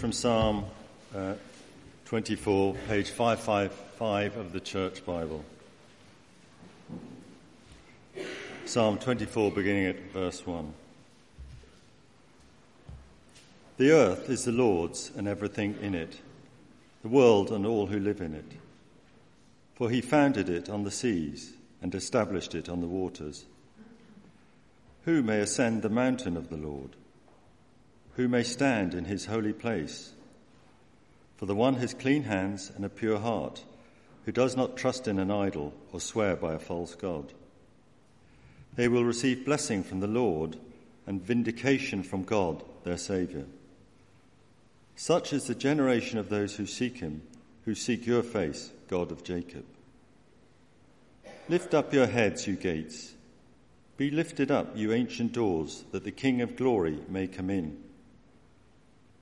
from Psalm uh, 24, page 555 of the Church Bible. Psalm 24, beginning at verse 1. The earth is the Lord's and everything in it, the world and all who live in it. For he founded it on the seas and established it on the waters. Who may ascend the mountain of the Lord? Who may stand in his holy place? For the one has clean hands and a pure heart, who does not trust in an idol or swear by a false God. They will receive blessing from the Lord and vindication from God, their Saviour. Such is the generation of those who seek him, who seek your face, God of Jacob. Lift up your heads, you gates. Be lifted up, you ancient doors, that the King of glory may come in.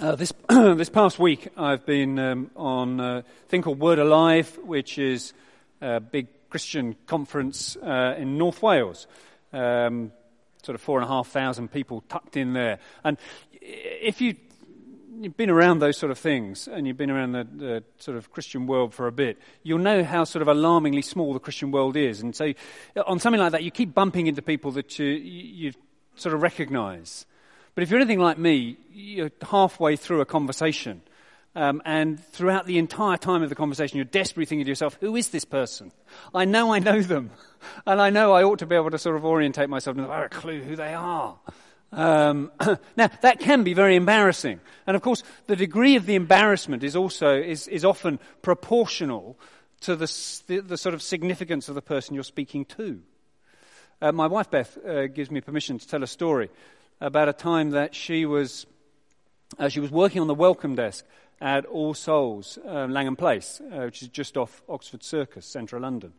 Uh, this, this past week, I've been um, on a thing called Word Alive, which is a big Christian conference uh, in North Wales. Um, sort of four and a half thousand people tucked in there. And if you you've been around those sort of things and you've been around the, the, sort of Christian world for a bit, you'll know how sort of alarmingly small the Christian world is. And so on something like that, you keep bumping into people that you, you sort of recognize. But if you're anything like me, you're halfway through a conversation. Um, and throughout the entire time of the conversation, you're desperately thinking to yourself, who is this person? I know I know them. And I know I ought to be able to sort of orientate myself and have a clue who they are. Um, now, that can be very embarrassing. And of course, the degree of the embarrassment is also, is, is often proportional to the, the, the, sort of significance of the person you're speaking to. Uh, my wife Beth uh, gives me permission to tell a story about a time that she was, uh, she was working on the welcome desk at All Souls, uh, Langham Place, uh, which is just off Oxford Circus, central London.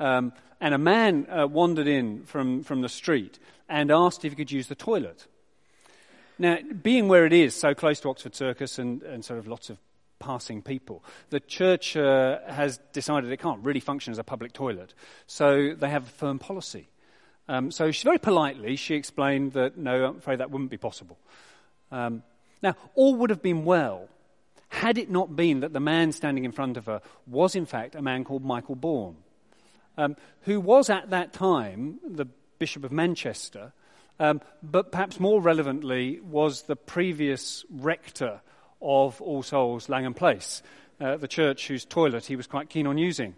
Um, and a man uh, wandered in from, from the street and asked if he could use the toilet. Now, being where it is, so close to Oxford Circus and, and sort of lots of passing people, the church uh, has decided it can't really function as a public toilet. So they have a firm policy. Um, so she very politely she explained that no, I'm afraid that wouldn't be possible. Um, now, all would have been well had it not been that the man standing in front of her was in fact a man called Michael Baughen um, who was at that time the Bishop of Manchester, um, but perhaps more relevantly was the previous rector of All Souls Langham Place, uh, the church whose toilet he was quite keen on using.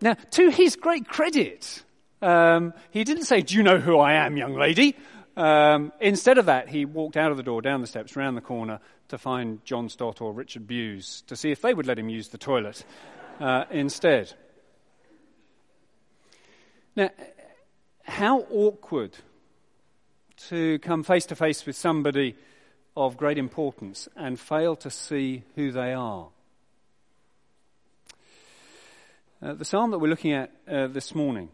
Now, to his great credit, um, he didn't say, Do you know who I am, young lady? Um, instead of that, he walked out of the door, down the steps, round the corner to find John Stott or Richard Bewes to see if they would let him use the toilet uh, instead. Now, how awkward to come face to face with somebody of great importance and fail to see who they are. Uh, the psalm that we're looking at uh, this morning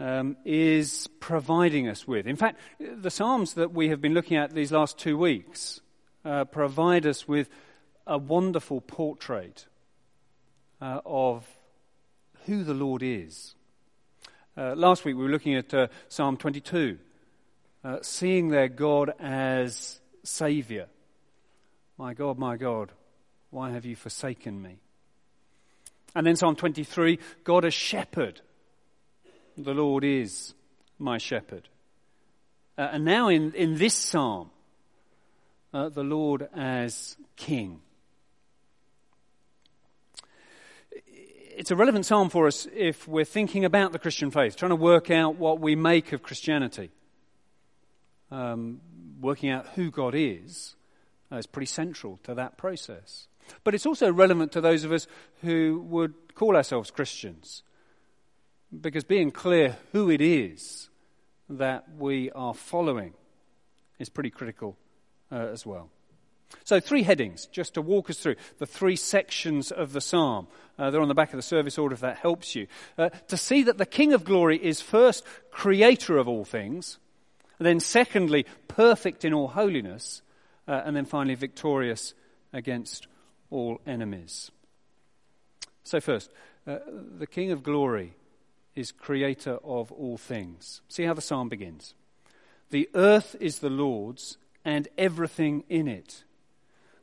um, is providing us with. In fact, the psalms that we have been looking at these last two weeks uh, provide us with a wonderful portrait uh, of who the Lord is uh, last week we were looking at uh, Psalm 22, uh, seeing their God as Saviour. My God, my God, why have you forsaken me? And then Psalm 23, God as shepherd. The Lord is my shepherd. Uh, and now in, in this psalm, uh, the Lord as king. it's a relevant psalm for us if we're thinking about the Christian faith, trying to work out what we make of Christianity. Um, working out who God is uh, is pretty central to that process. But it's also relevant to those of us who would call ourselves Christians. Because being clear who it is that we are following is pretty critical uh, as well. So, three headings just to walk us through the three sections of the psalm. Uh, they're on the back of the service order if that helps you. Uh, to see that the King of glory is first creator of all things, then secondly, perfect in all holiness, uh, and then finally, victorious against all enemies. So, first, uh, the King of glory is creator of all things. See how the psalm begins. The earth is the Lord's and everything in it,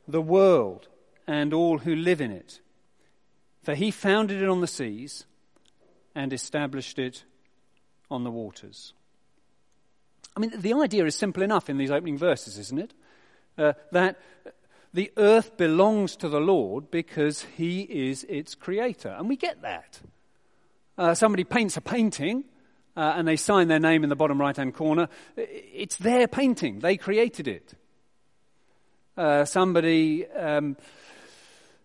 the world and all who live in it. For he founded it on the seas and established it on the waters. I mean, the idea is simple enough in these opening verses, isn't it? Uh, that the earth belongs to the Lord because he is its creator. And we get that. Uh, somebody paints a painting uh, and they sign their name in the bottom right hand corner. It's their painting, they created it. Uh, somebody um,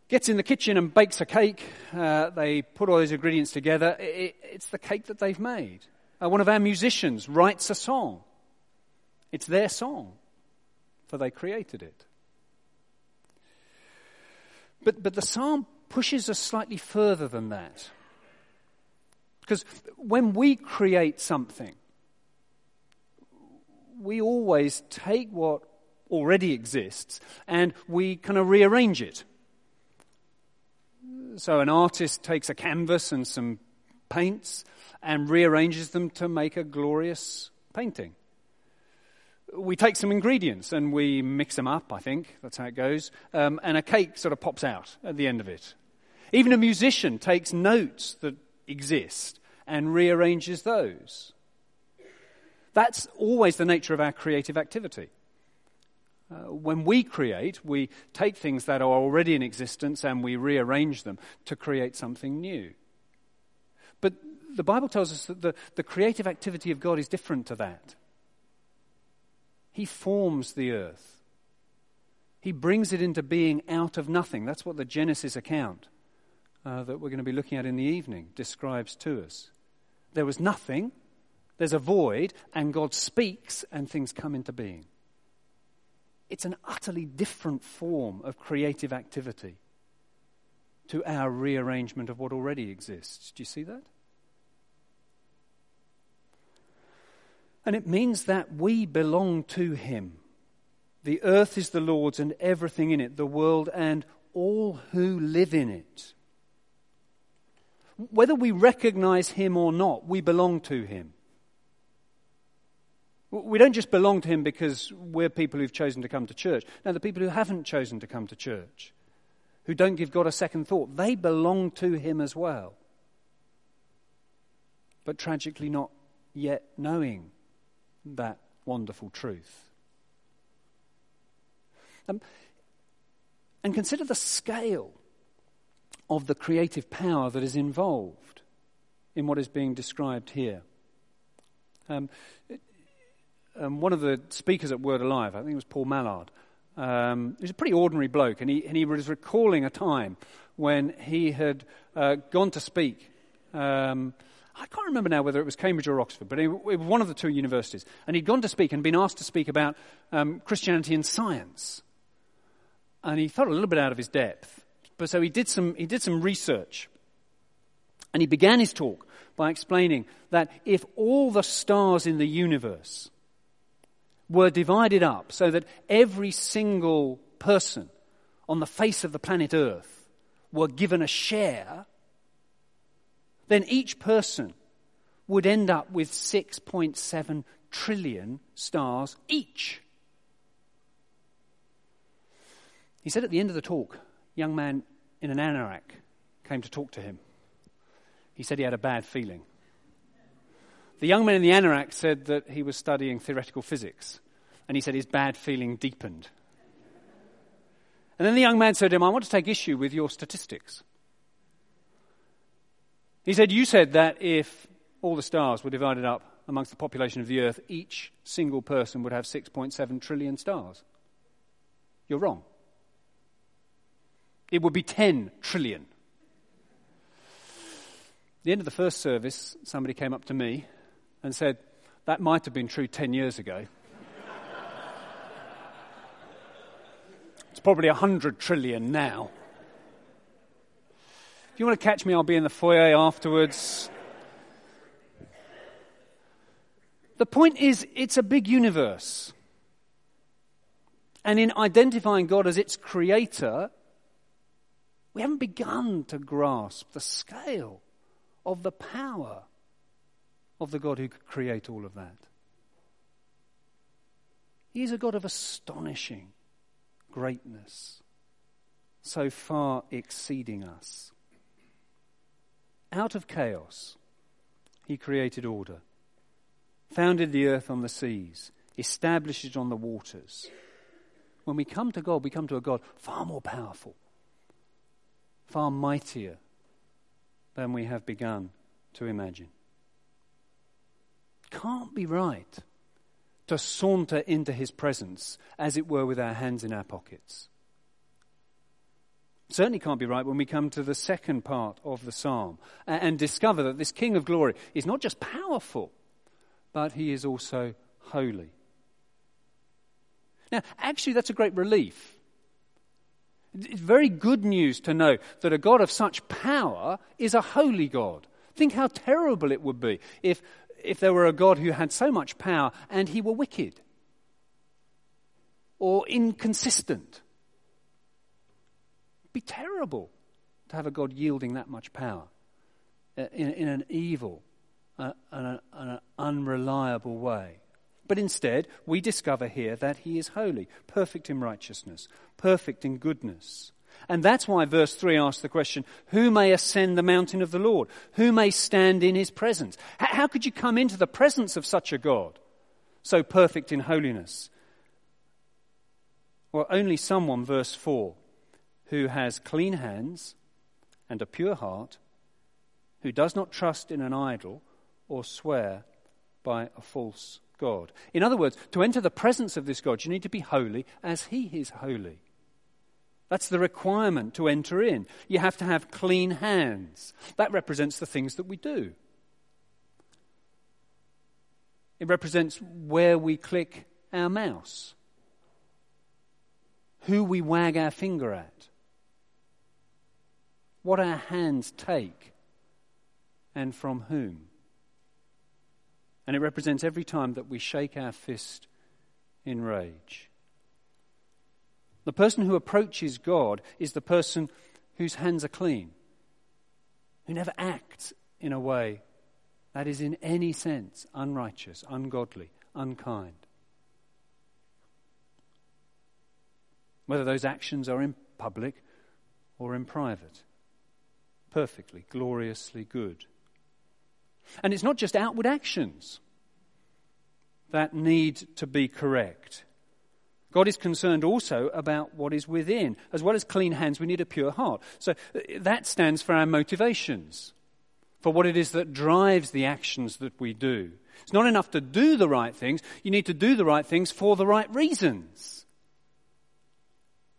gets in the kitchen and bakes a cake, uh, they put all those ingredients together. It, it's the cake that they've made. Uh, one of our musicians writes a song, it's their song, for they created it. But, but the psalm pushes us slightly further than that. Because when we create something, we always take what already exists and we kind of rearrange it. So an artist takes a canvas and some paints and rearranges them to make a glorious painting we take some ingredients and we mix them up, I think. That's how it goes. Um, and a cake sort of pops out at the end of it. Even a musician takes notes that exist and rearranges those. That's always the nature of our creative activity. Uh, when we create, we take things that are already in existence and we rearrange them to create something new. But the Bible tells us that the, the creative activity of God is different to that. He forms the earth. He brings it into being out of nothing. That's what the Genesis account uh, that we're going to be looking at in the evening describes to us. There was nothing, there's a void, and God speaks, and things come into being. It's an utterly different form of creative activity to our rearrangement of what already exists. Do you see that? And it means that we belong to Him. The earth is the Lord's and everything in it, the world and all who live in it. Whether we recognize Him or not, we belong to Him. We don't just belong to Him because we're people who've chosen to come to church. No, the people who haven't chosen to come to church, who don't give God a second thought, they belong to Him as well. But tragically, not yet knowing that wonderful truth. Um, and consider the scale of the creative power that is involved in what is being described here. Um, um, one of the speakers at Word Alive, I think it was Paul Mallard, um, he was a pretty ordinary bloke, and he, and he was recalling a time when he had uh, gone to speak um, I can't remember now whether it was Cambridge or Oxford, but it, was one of the two universities. And he'd gone to speak and been asked to speak about um, Christianity and science. And he felt a little bit out of his depth. But so he did some, he did some research. And he began his talk by explaining that if all the stars in the universe were divided up so that every single person on the face of the planet Earth were given a share then each person would end up with 6.7 trillion stars each. He said at the end of the talk, young man in an anorak came to talk to him. He said he had a bad feeling. The young man in the anorak said that he was studying theoretical physics, and he said his bad feeling deepened. And then the young man said to him, I want to take issue with your statistics. He said, You said that if all the stars were divided up amongst the population of the earth, each single person would have 6.7 trillion stars. You're wrong. It would be 10 trillion. At the end of the first service, somebody came up to me and said, That might have been true 10 years ago. it's probably 100 trillion now. If you want to catch me, I'll be in the foyer afterwards. The point is, it's a big universe. And in identifying God as its creator, we haven't begun to grasp the scale of the power of the God who could create all of that. He's a God of astonishing greatness, so far exceeding us. Out of chaos, he created order, founded the earth on the seas, established it on the waters. When we come to God, we come to a God far more powerful, far mightier than we have begun to imagine. Can't be right to saunter into his presence, as it were, with our hands in our pockets. Certainly can't be right when we come to the second part of the psalm and discover that this King of glory is not just powerful, but he is also holy. Now, actually, that's a great relief. It's very good news to know that a God of such power is a holy God. Think how terrible it would be if, if there were a God who had so much power and he were wicked or inconsistent. It'd be terrible to have a God yielding that much power uh, in, in an evil uh, and an unreliable way. But instead, we discover here that he is holy, perfect in righteousness, perfect in goodness. And that's why verse 3 asks the question Who may ascend the mountain of the Lord? Who may stand in his presence? How could you come into the presence of such a God, so perfect in holiness? Well, only someone, verse 4, who has clean hands and a pure heart, who does not trust in an idol or swear by a false God. In other words, to enter the presence of this God, you need to be holy as He is holy. That's the requirement to enter in. You have to have clean hands. That represents the things that we do. It represents where we click our mouse, who we wag our finger at, what our hands take, and from whom. And it represents every time that we shake our fist in rage. The person who approaches God is the person whose hands are clean, who never acts in a way that is in any sense unrighteous, ungodly, unkind. Whether those actions are in public or in private. Perfectly, gloriously good. And it's not just outward actions that need to be correct. God is concerned also about what is within. As well as clean hands, we need a pure heart. So uh, that stands for our motivations, for what it is that drives the actions that we do. It's not enough to do the right things, you need to do the right things for the right reasons.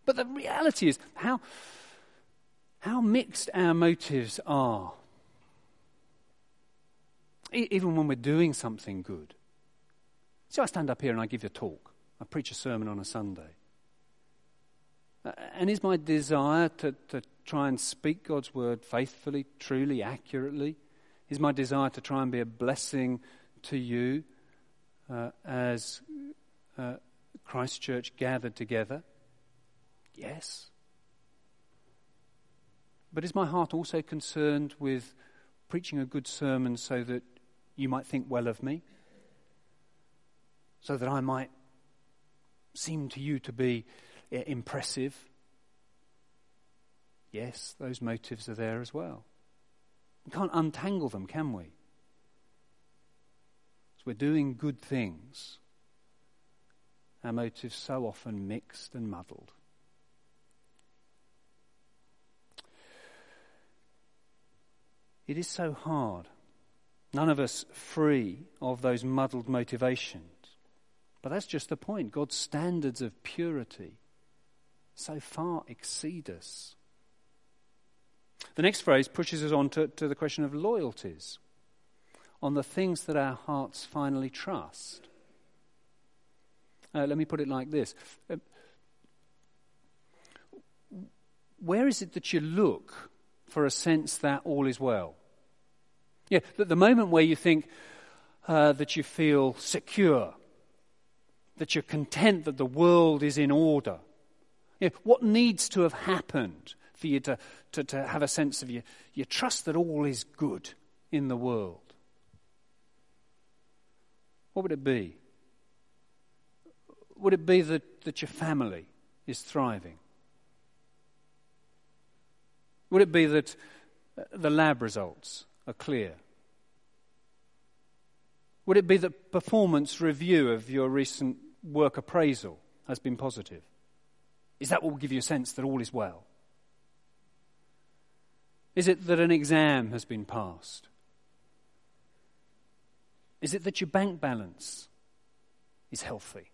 But the reality is how, how mixed our motives are even when we're doing something good. So I stand up here and I give a talk. I preach a sermon on a Sunday. And is my desire to, to try and speak God's word faithfully, truly, accurately? Is my desire to try and be a blessing to you uh, as uh, Christ Church gathered together? Yes. But is my heart also concerned with preaching a good sermon so that you might think well of me, so that I might seem to you to be eh, impressive. Yes, those motives are there as well. We can't untangle them, can we? We're doing good things, our motives so often mixed and muddled. It is so hard None of us free of those muddled motivations. But that's just the point. God's standards of purity so far exceed us. The next phrase pushes us on to, to the question of loyalties, on the things that our hearts finally trust. Uh, let me put it like this uh, where is it that you look for a sense that all is well? Yeah, the moment where you think uh, that you feel secure, that you're content that the world is in order. What needs to have happened for you to, to, to have a sense of you, you trust that all is good in the world? What would it be? Would it be that, that your family is thriving? Would it be that uh, the lab results are clear? Would it be that performance review of your recent work appraisal has been positive? Is that what will give you a sense that all is well? Is it that an exam has been passed? Is it that your bank balance is healthy?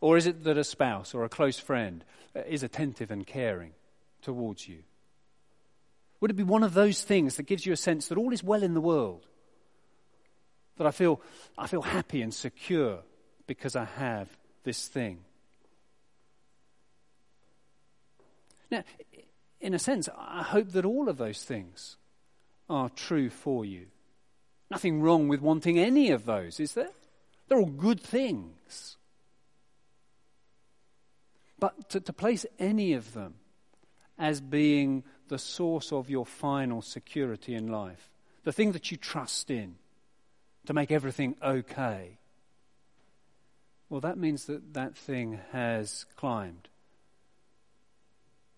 Or is it that a spouse or a close friend is attentive and caring towards you? Would it be one of those things that gives you a sense that all is well in the world? That I feel, I feel happy and secure because I have this thing. Now, in a sense, I hope that all of those things are true for you. Nothing wrong with wanting any of those, is there? They're all good things. But to, to place any of them as being the source of your final security in life, the thing that you trust in to make everything okay, well, that means that that thing has climbed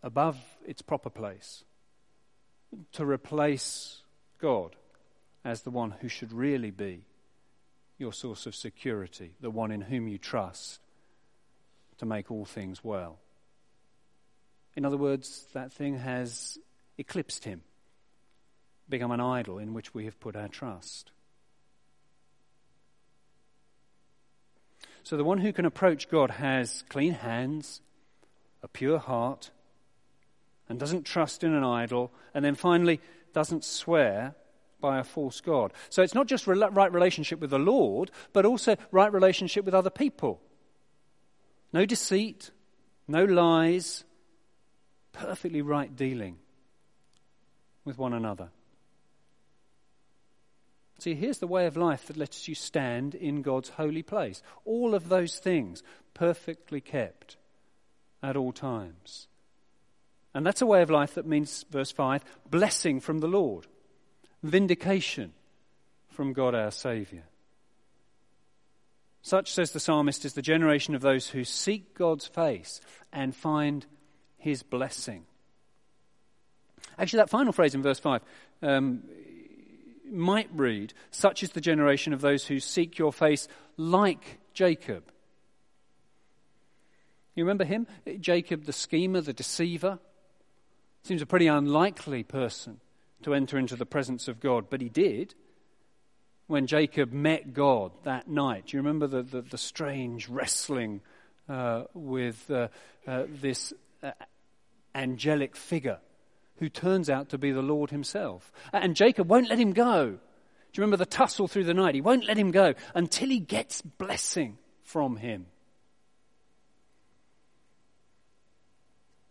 above its proper place to replace God as the one who should really be your source of security, the one in whom you trust to make all things well. In other words, that thing has eclipsed him, become an idol in which we have put our trust. So the one who can approach God has clean hands, a pure heart, and doesn't trust in an idol, and then finally doesn't swear by a false God. So it's not just right relationship with the Lord, but also right relationship with other people. No deceit, no lies, perfectly right dealing with one another. See, here's the way of life that lets you stand in God's holy place. All of those things perfectly kept at all times. And that's a way of life that means, verse 5, blessing from the Lord, vindication from God our Saviour. Such, says the psalmist, is the generation of those who seek God's face and find his blessing. Actually, that final phrase in verse 5 um, might read, Such is the generation of those who seek your face like Jacob. You remember him? Jacob, the schemer, the deceiver. Seems a pretty unlikely person to enter into the presence of God, but he did when Jacob met God that night. Do you remember the, the, the strange wrestling uh, with uh, uh, this uh, angelic figure? who turns out to be the Lord himself. And Jacob won't let him go. Do you remember the tussle through the night? He won't let him go until he gets blessing from him.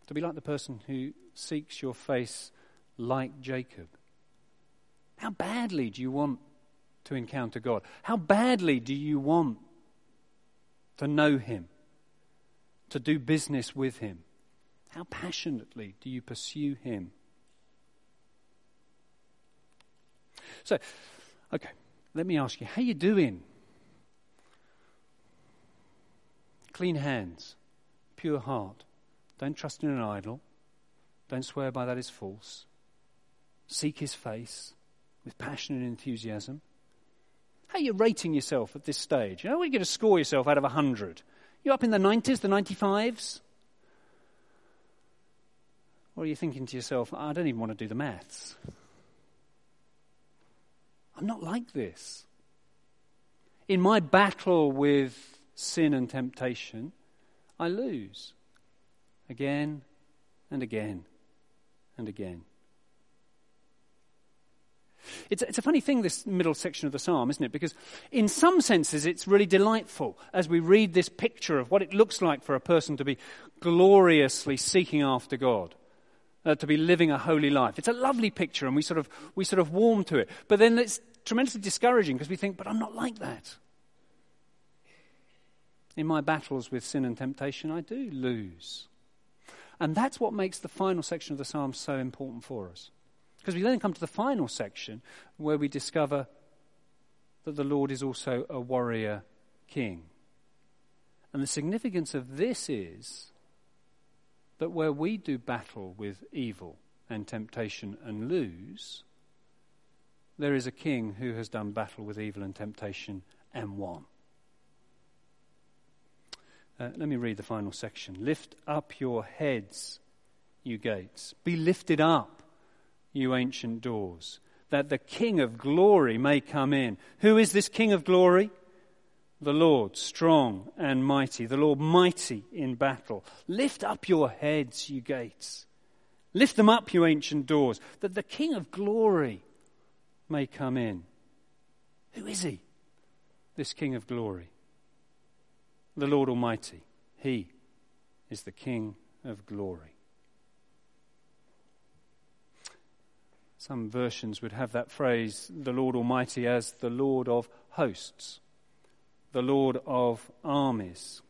To be like the person who seeks your face like Jacob. How badly do you want to encounter God? How badly do you want to know Him, to do business with Him? How passionately do you pursue Him? So, okay, let me ask you, how you doing? Clean hands, pure heart. Don't trust in an idol. Don't swear by that is false. Seek his face with passion and enthusiasm. How are you rating yourself at this stage? You know, are you going to score yourself out of 100? You up in the 90s, the 95s? Or are you thinking to yourself, ah, I don't even want to do the maths? I'm not like this. In my battle with sin and temptation, I lose again and again and again. It's, it's a funny thing, this middle section of the psalm, isn't it? Because in some senses, it's really delightful as we read this picture of what it looks like for a person to be gloriously seeking after God. Uh, to be living a holy life. It's a lovely picture, and we sort of we sort of warm to it. But then it's tremendously discouraging because we think, "But I'm not like that." In my battles with sin and temptation, I do lose. And that's what makes the final section of the psalm so important for us. Because we then come to the final section where we discover that the Lord is also a warrior king. And the significance of this is that where we do battle with evil and temptation and lose, there is a king who has done battle with evil and temptation and won. Uh, let me read the final section. Lift up your heads, you gates. Be lifted up, you ancient doors, that the King of glory may come in. Who is this King of glory? The Lord, strong and mighty, the Lord mighty in battle. Lift up your heads, you gates. Lift them up, you ancient doors, that the King of glory may come in. Who is he, this King of glory? the Lord Almighty. He is the King of glory. Some versions would have that phrase, the Lord Almighty, as the Lord of hosts, the Lord of armies.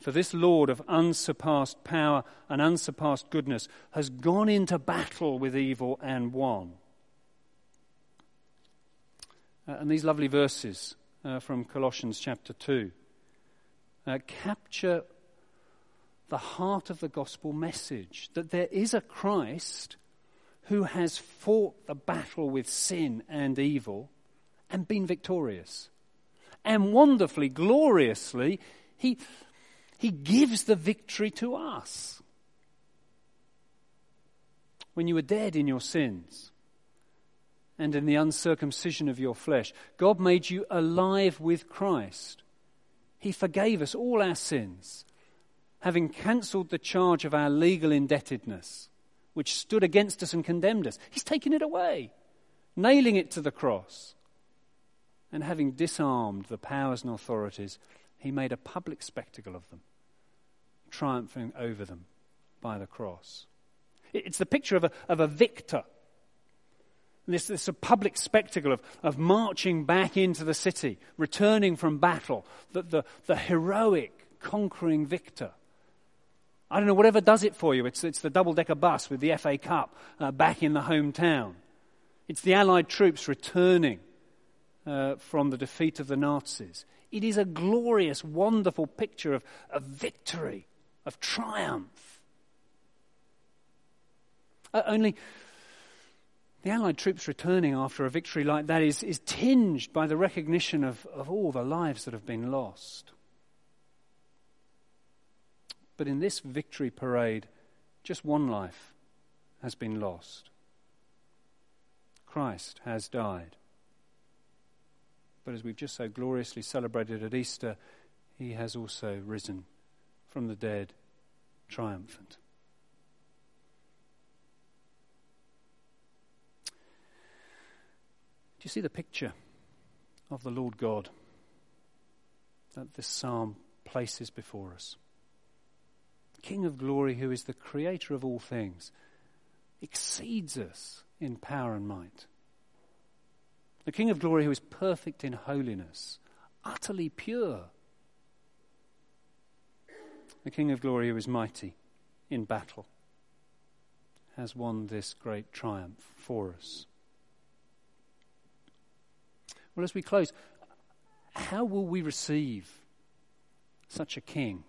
For this Lord of unsurpassed power and unsurpassed goodness has gone into battle with evil and won. Uh, and these lovely verses uh, from Colossians chapter 2 uh, capture the heart of the gospel message that there is a Christ who has fought the battle with sin and evil and been victorious. And wonderfully, gloriously, he, he gives the victory to us. When you were dead in your sins, and in the uncircumcision of your flesh. God made you alive with Christ. He forgave us all our sins, having cancelled the charge of our legal indebtedness, which stood against us and condemned us. He's taken it away, nailing it to the cross. And having disarmed the powers and authorities, he made a public spectacle of them, triumphing over them by the cross. It's the picture of a, of a victor this, this a public spectacle of, of marching back into the city, returning from battle, the, the, the heroic conquering victor. I don't know, whatever does it for you. It's, it's the double decker bus with the FA Cup uh, back in the hometown. It's the Allied troops returning uh, from the defeat of the Nazis. It is a glorious, wonderful picture of, of victory, of triumph. Uh, only the Allied troops returning after a victory like that is, is tinged by the recognition of, of all the lives that have been lost. But in this victory parade, just one life has been lost. Christ has died. But as we've just so gloriously celebrated at Easter, he has also risen from the dead, triumphant. Do you see the picture of the Lord God that this psalm places before us? King of glory, who is the creator of all things, exceeds us in power and might. The King of glory, who is perfect in holiness, utterly pure. The King of glory, who is mighty in battle, has won this great triumph for us. Well, as we close, how will we receive such a king?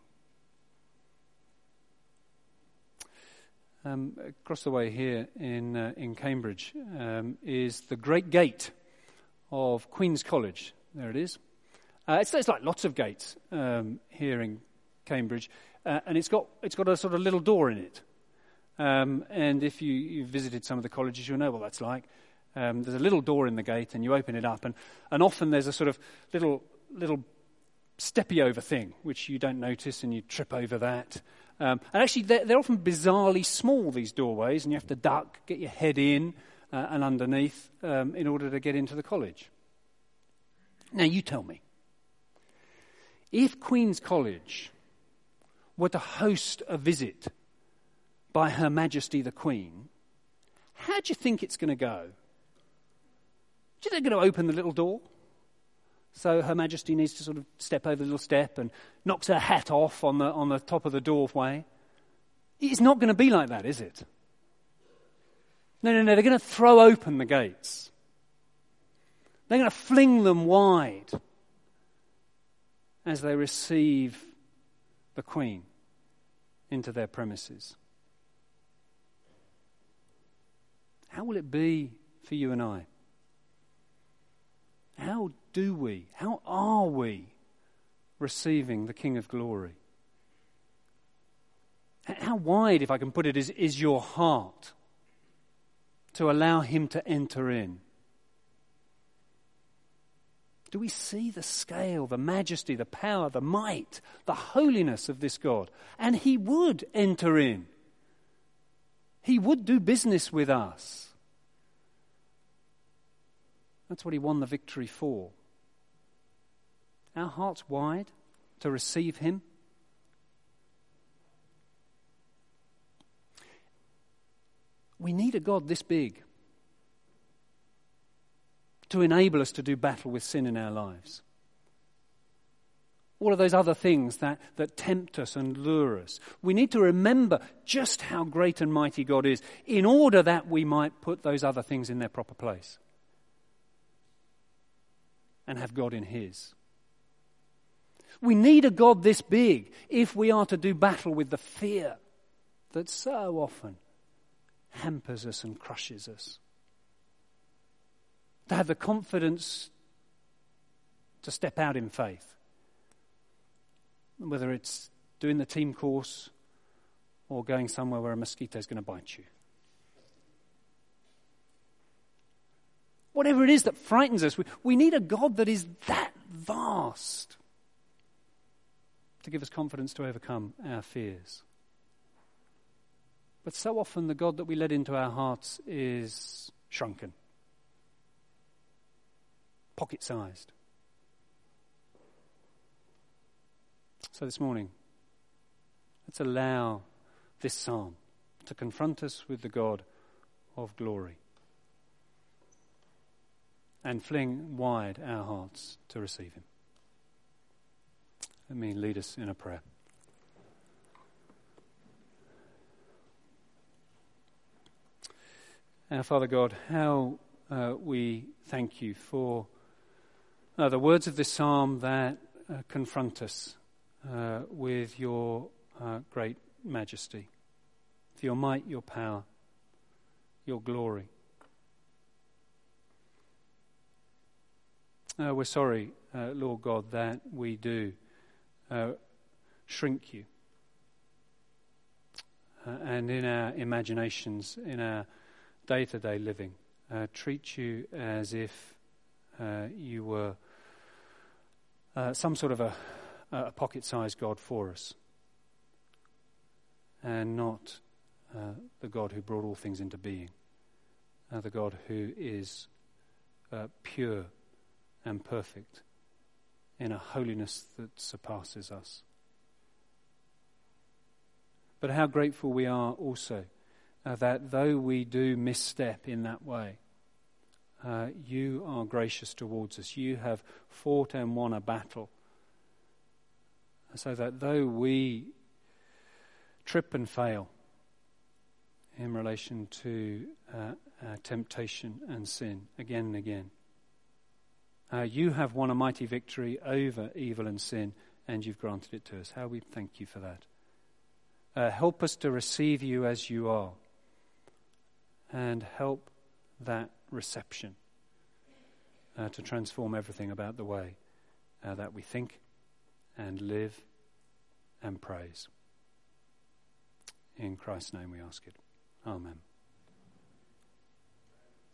Um, across the way here in, uh, in Cambridge um, is the Great Gate of Queen's College. There it is. Uh, it's, it's, like lots of gates um, here in Cambridge, uh, and it's got, it's got a sort of little door in it. Um, and if you, you visited some of the colleges, you'll know what that's like. Um, there's a little door in the gate, and you open it up, and, and often there's a sort of little little steppy over thing which you don't notice, and you trip over that. Um, and actually, they're, they're, often bizarrely small these doorways, and you have to duck, get your head in. Uh, and underneath um, in order to get into the college. Now, you tell me. If Queen's College were to host a visit by Her Majesty the Queen, how do you think it's going to go? Do you think they're going to open the little door? So Her Majesty needs to sort of step over the little step and knocks her hat off on the, on the top of the doorway. It's not going to be like that, is it? No, no, no. They're going to throw open the gates. They're going to fling them wide as they receive the Queen into their premises. How will it be for you and I? How do we, how are we receiving the King of Glory? How wide, if I can put it, is, is your heart to allow Him to enter in? Do we see the scale, the majesty, the power, the might, the holiness of this God? And He would enter in. He would do business with us. That's what He won the victory for. Our hearts wide to receive Him. We need a God this big to enable us to do battle with sin in our lives. All of those other things that, that tempt us and lure us. We need to remember just how great and mighty God is in order that we might put those other things in their proper place and have God in His. We need a God this big if we are to do battle with the fear that so often hampers us and crushes us to have the confidence to step out in faith. Whether it's doing the team course or going somewhere where a mosquito is going to bite you. Whatever it is that frightens us, we, we need a God that is that vast to give us confidence to overcome our fears. But so often, the God that we let into our hearts is shrunken pocket sized. So this morning, let's allow this psalm to confront us with the God of glory and fling wide our hearts to receive him. Let me lead us in a prayer. Our Father God, how uh, we thank you for uh, the words of this psalm that uh, confront us uh, with your uh, great majesty, for your might, your power, your glory. Uh, we're sorry, Lord God, that we do shrink you. and in our imaginations, in our day to day living, treat you as if you were uh, some sort of a, a pocket sized God for us, and not uh, the God who brought all things into being, uh, the God who is uh, pure and perfect in a holiness that surpasses us. But how grateful we are also uh, that though we do misstep in that way, uh, you are gracious towards us. You have fought and won a battle. So that though we trip and fail in relation to uh, uh, temptation and sin again and again, uh, you have won a mighty victory over evil and sin, and you've granted it to us. How we thank you for that. Uh, help us to receive you as you are, and help that reception uh, to transform everything about the way uh, that we think and live and praise. In Christ's name we ask it. Amen.